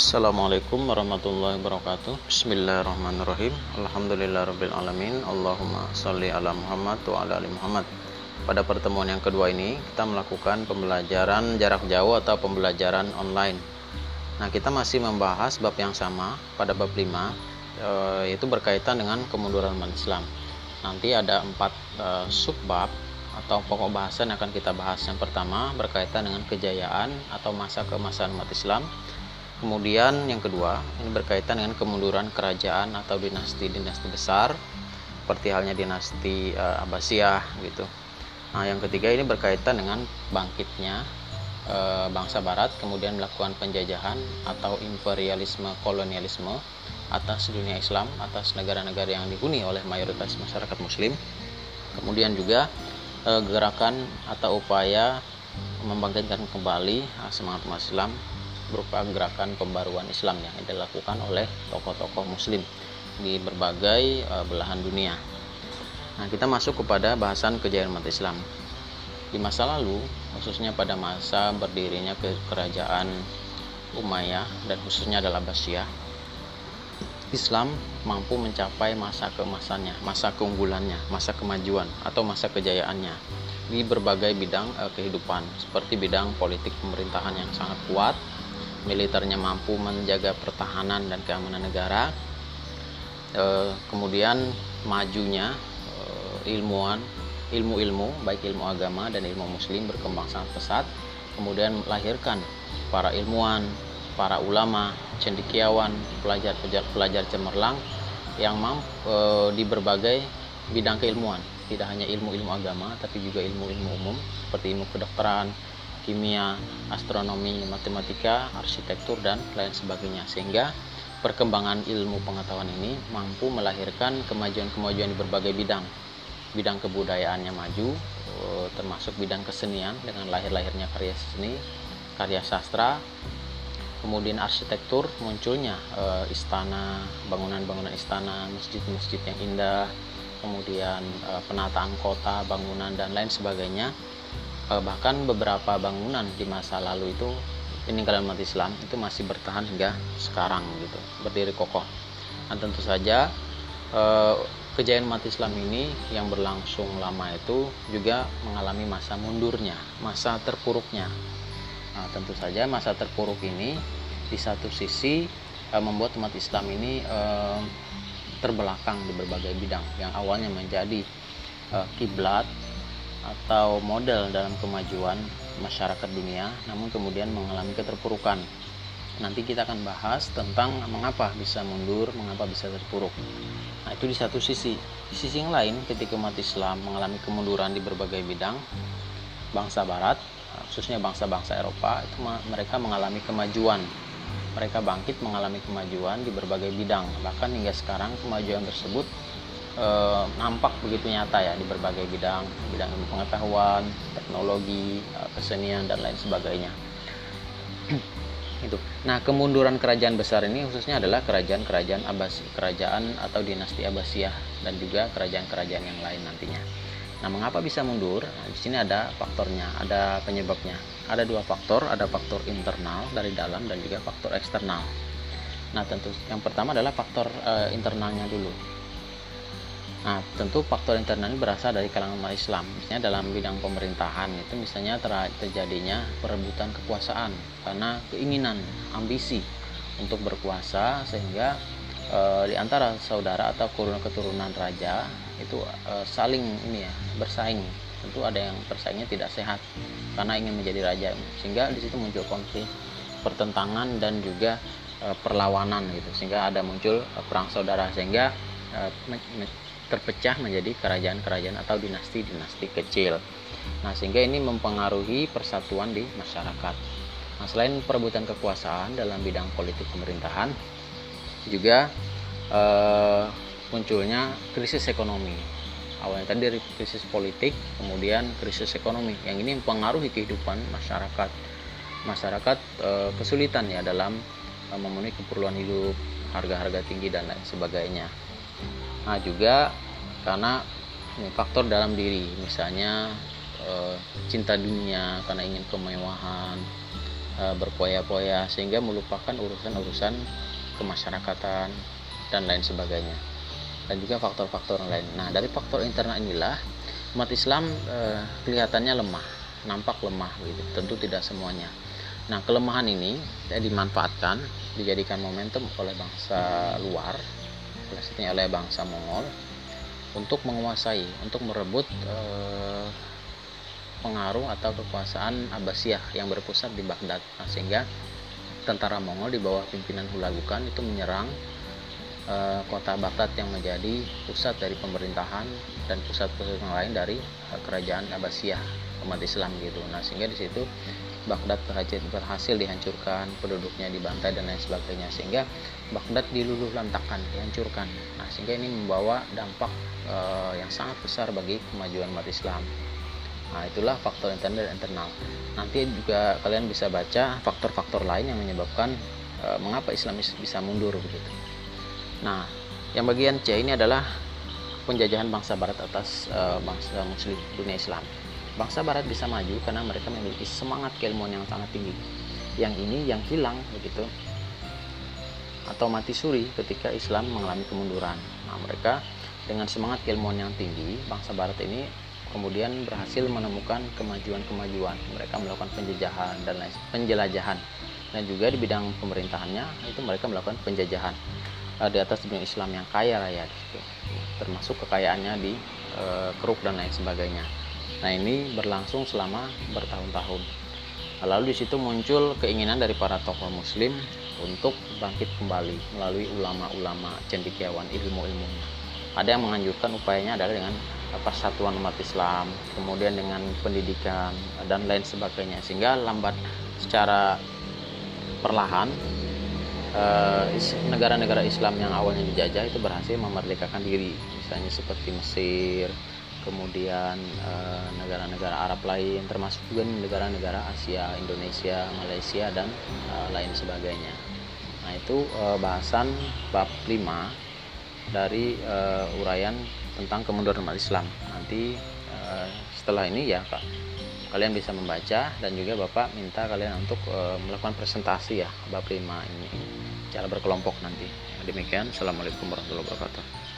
Assalamualaikum warahmatullahi wabarakatuh. Bismillahirrahmanirrahim. Alhamdulillahirrabbilalamin Allahumma salli ala Muhammad wa ala ali Muhammad. Pada pertemuan yang kedua ini Kita melakukan pembelajaran jarak jauh atau pembelajaran online. Nah kita masih membahas bab yang sama Pada bab 5 Yaitu berkaitan dengan kemunduran umat Islam. Nanti ada empat uh, subbab atau pokok bahasan yang akan kita bahas. Yang pertama berkaitan dengan kejayaan atau masa keemasan umat Islam Kemudian yang kedua, ini berkaitan dengan kemunduran kerajaan atau dinasti-dinasti besar seperti halnya dinasti uh, Abbasiyah gitu. Nah, yang ketiga ini berkaitan dengan bangkitnya uh, bangsa barat kemudian melakukan penjajahan atau imperialisme kolonialisme atas dunia Islam, atas negara-negara yang dihuni oleh mayoritas masyarakat muslim. Kemudian juga uh, gerakan atau upaya membangkitkan kembali semangat umat Islam berupa gerakan pembaruan Islam yang dilakukan oleh tokoh-tokoh muslim di berbagai uh, belahan dunia. Nah, kita masuk kepada bahasan kejayaan umat Islam. Di masa lalu, khususnya pada masa berdirinya ke kerajaan Umayyah dan khususnya adalah Abbasiyah, Islam mampu mencapai masa keemasannya, masa keunggulannya, masa kemajuan atau masa kejayaannya di berbagai bidang uh, kehidupan seperti bidang politik pemerintahan yang sangat kuat, militernya mampu menjaga pertahanan dan keamanan negara. E, kemudian majunya e, ilmuwan ilmu-ilmu baik ilmu agama dan ilmu muslim berkembang sangat pesat. Kemudian melahirkan para ilmuwan para ulama cendekiawan pelajar-pelajar pelajar cemerlang yang mampu e, di berbagai bidang keilmuan. Tidak hanya ilmu-ilmu agama tapi juga ilmu-ilmu umum seperti ilmu kedokteran kimia, astronomi, matematika, arsitektur, dan lain sebagainya. Sehingga perkembangan ilmu pengetahuan ini mampu melahirkan kemajuan-kemajuan di berbagai bidang. Bidang kebudayaannya maju, eh, termasuk bidang kesenian dengan lahir-lahirnya karya seni, karya sastra, kemudian arsitektur munculnya eh, istana, bangunan-bangunan istana, masjid-masjid yang indah, kemudian eh, penataan kota, bangunan dan lain sebagainya bahkan beberapa bangunan di masa lalu itu peninggalan umat Islam itu masih bertahan hingga sekarang gitu berdiri kokoh. Dan tentu saja eh, kejayaan umat Islam ini yang berlangsung lama itu juga mengalami masa mundurnya masa terpuruknya. Nah, tentu saja masa terpuruk ini di satu sisi eh, membuat umat Islam ini terbelakang di berbagai bidang yang awalnya menjadi kiblat atau model dalam kemajuan masyarakat dunia namun kemudian mengalami keterpurukan. Nanti kita akan bahas tentang mengapa bisa mundur mengapa bisa terpuruk. Nah itu di satu sisi. Di sisi yang lain ketika umat Islam mengalami kemunduran di berbagai bidang bangsa barat khususnya bangsa-bangsa Eropa itu mereka mengalami kemajuan. Mereka bangkit mengalami kemajuan di berbagai bidang. Bahkan hingga sekarang kemajuan tersebut e, nampak begitu nyata ya di berbagai bidang bidang ilmu pengetahuan teknologi e, kesenian dan lain sebagainya. Itu. Nah kemunduran kerajaan besar ini khususnya adalah kerajaan-kerajaan Abbas kerajaan atau dinasti Abbasiyah dan juga kerajaan-kerajaan yang lain nantinya. Nah mengapa bisa mundur? Nah, di sini ada faktornya ada penyebabnya. Ada dua faktor ada faktor internal dari dalam dan juga faktor eksternal. Nah tentu yang pertama adalah faktor e, internalnya dulu Nah, tentu faktor internal ini berasal dari kalangan umat Islam. Misalnya dalam bidang pemerintahan itu misalnya ter terjadinya perebutan kekuasaan karena keinginan, ambisi untuk berkuasa sehingga e, di antara saudara atau keturunan raja itu e, saling ini ya, bersaing. Tentu ada yang bersaingnya tidak sehat karena ingin menjadi raja sehingga di situ muncul konflik, pertentangan dan juga e, perlawanan gitu. Sehingga ada muncul perang saudara sehingga terpecah menjadi kerajaan-kerajaan atau dinasti-dinasti kecil. Nah, sehingga ini mempengaruhi persatuan di masyarakat. Nah, selain perebutan kekuasaan dalam bidang politik pemerintahan, juga eh, munculnya krisis ekonomi. Awalnya tadi dari krisis politik, kemudian krisis ekonomi. Yang ini mempengaruhi kehidupan masyarakat. Masyarakat eh, kesulitan ya dalam eh, memenuhi keperluan hidup, harga-harga tinggi dan lain sebagainya. Nah juga karena faktor dalam diri, misalnya e, cinta dunia karena ingin kemewahan, e, berpoya-poya sehingga melupakan urusan-urusan kemasyarakatan dan lain sebagainya dan juga faktor-faktor lain. Nah, dari faktor internal inilah umat Islam e, kelihatannya lemah, nampak lemah gitu. Tentu tidak semuanya. Nah, kelemahan ini dimanfaatkan, dijadikan momentum oleh bangsa luar, maksudnya oleh bangsa Mongol untuk menguasai, untuk merebut e, pengaruh atau kekuasaan Abbasiyah yang berpusat di Baghdad. Nah, sehingga tentara Mongol di bawah pimpinan Hulagukan itu menyerang e, kota Baghdad yang menjadi pusat dari pemerintahan dan pusat-pusat yang lain dari e, kerajaan Abbasiyah umat Islam gitu. Nah, sehingga di situ Baghdad berhasil, dihancurkan, penduduknya dibantai dan lain sebagainya sehingga Baghdad diluluh lantakan, dihancurkan. Nah, sehingga ini membawa dampak e, yang sangat besar bagi kemajuan umat Islam. Nah, itulah faktor internal dan internal. Nanti juga kalian bisa baca faktor-faktor lain yang menyebabkan e, mengapa Islam bisa mundur begitu. Nah, yang bagian C ini adalah penjajahan bangsa barat atas e, bangsa muslim dunia Islam. Bangsa barat bisa maju karena mereka memiliki semangat keilmuan yang sangat tinggi. Yang ini yang hilang begitu atau mati suri ketika Islam mengalami kemunduran. Nah, mereka dengan semangat keilmuan yang tinggi, bangsa barat ini kemudian berhasil menemukan kemajuan-kemajuan. Mereka melakukan penjajahan dan lain penjelajahan. Dan juga di bidang pemerintahannya itu mereka melakukan penjajahan uh, di atas dunia Islam yang kaya raya gitu. Termasuk kekayaannya di uh, keruk dan lain sebagainya. Nah, ini berlangsung selama bertahun-tahun. Lalu di situ muncul keinginan dari para tokoh muslim untuk bangkit kembali melalui ulama-ulama cendikiawan ilmu-ilmu. Ada yang menganjurkan upayanya adalah dengan persatuan umat Islam, kemudian dengan pendidikan dan lain sebagainya sehingga lambat secara perlahan eh, negara-negara Islam yang awalnya dijajah itu berhasil memerdekakan diri, misalnya seperti Mesir, kemudian eh, negara-negara Arab lain, termasuk juga negara-negara Asia, Indonesia, Malaysia dan lain sebagainya. Nah itu bahasan bab 5 dari uraian tentang kemunduran umat Islam. Nanti setelah ini ya Kak, kalian bisa membaca dan juga Bapak minta kalian untuk melakukan presentasi ya bab 5 ini cara berkelompok nanti. Demikian, Assalamualaikum warahmatullahi wabarakatuh.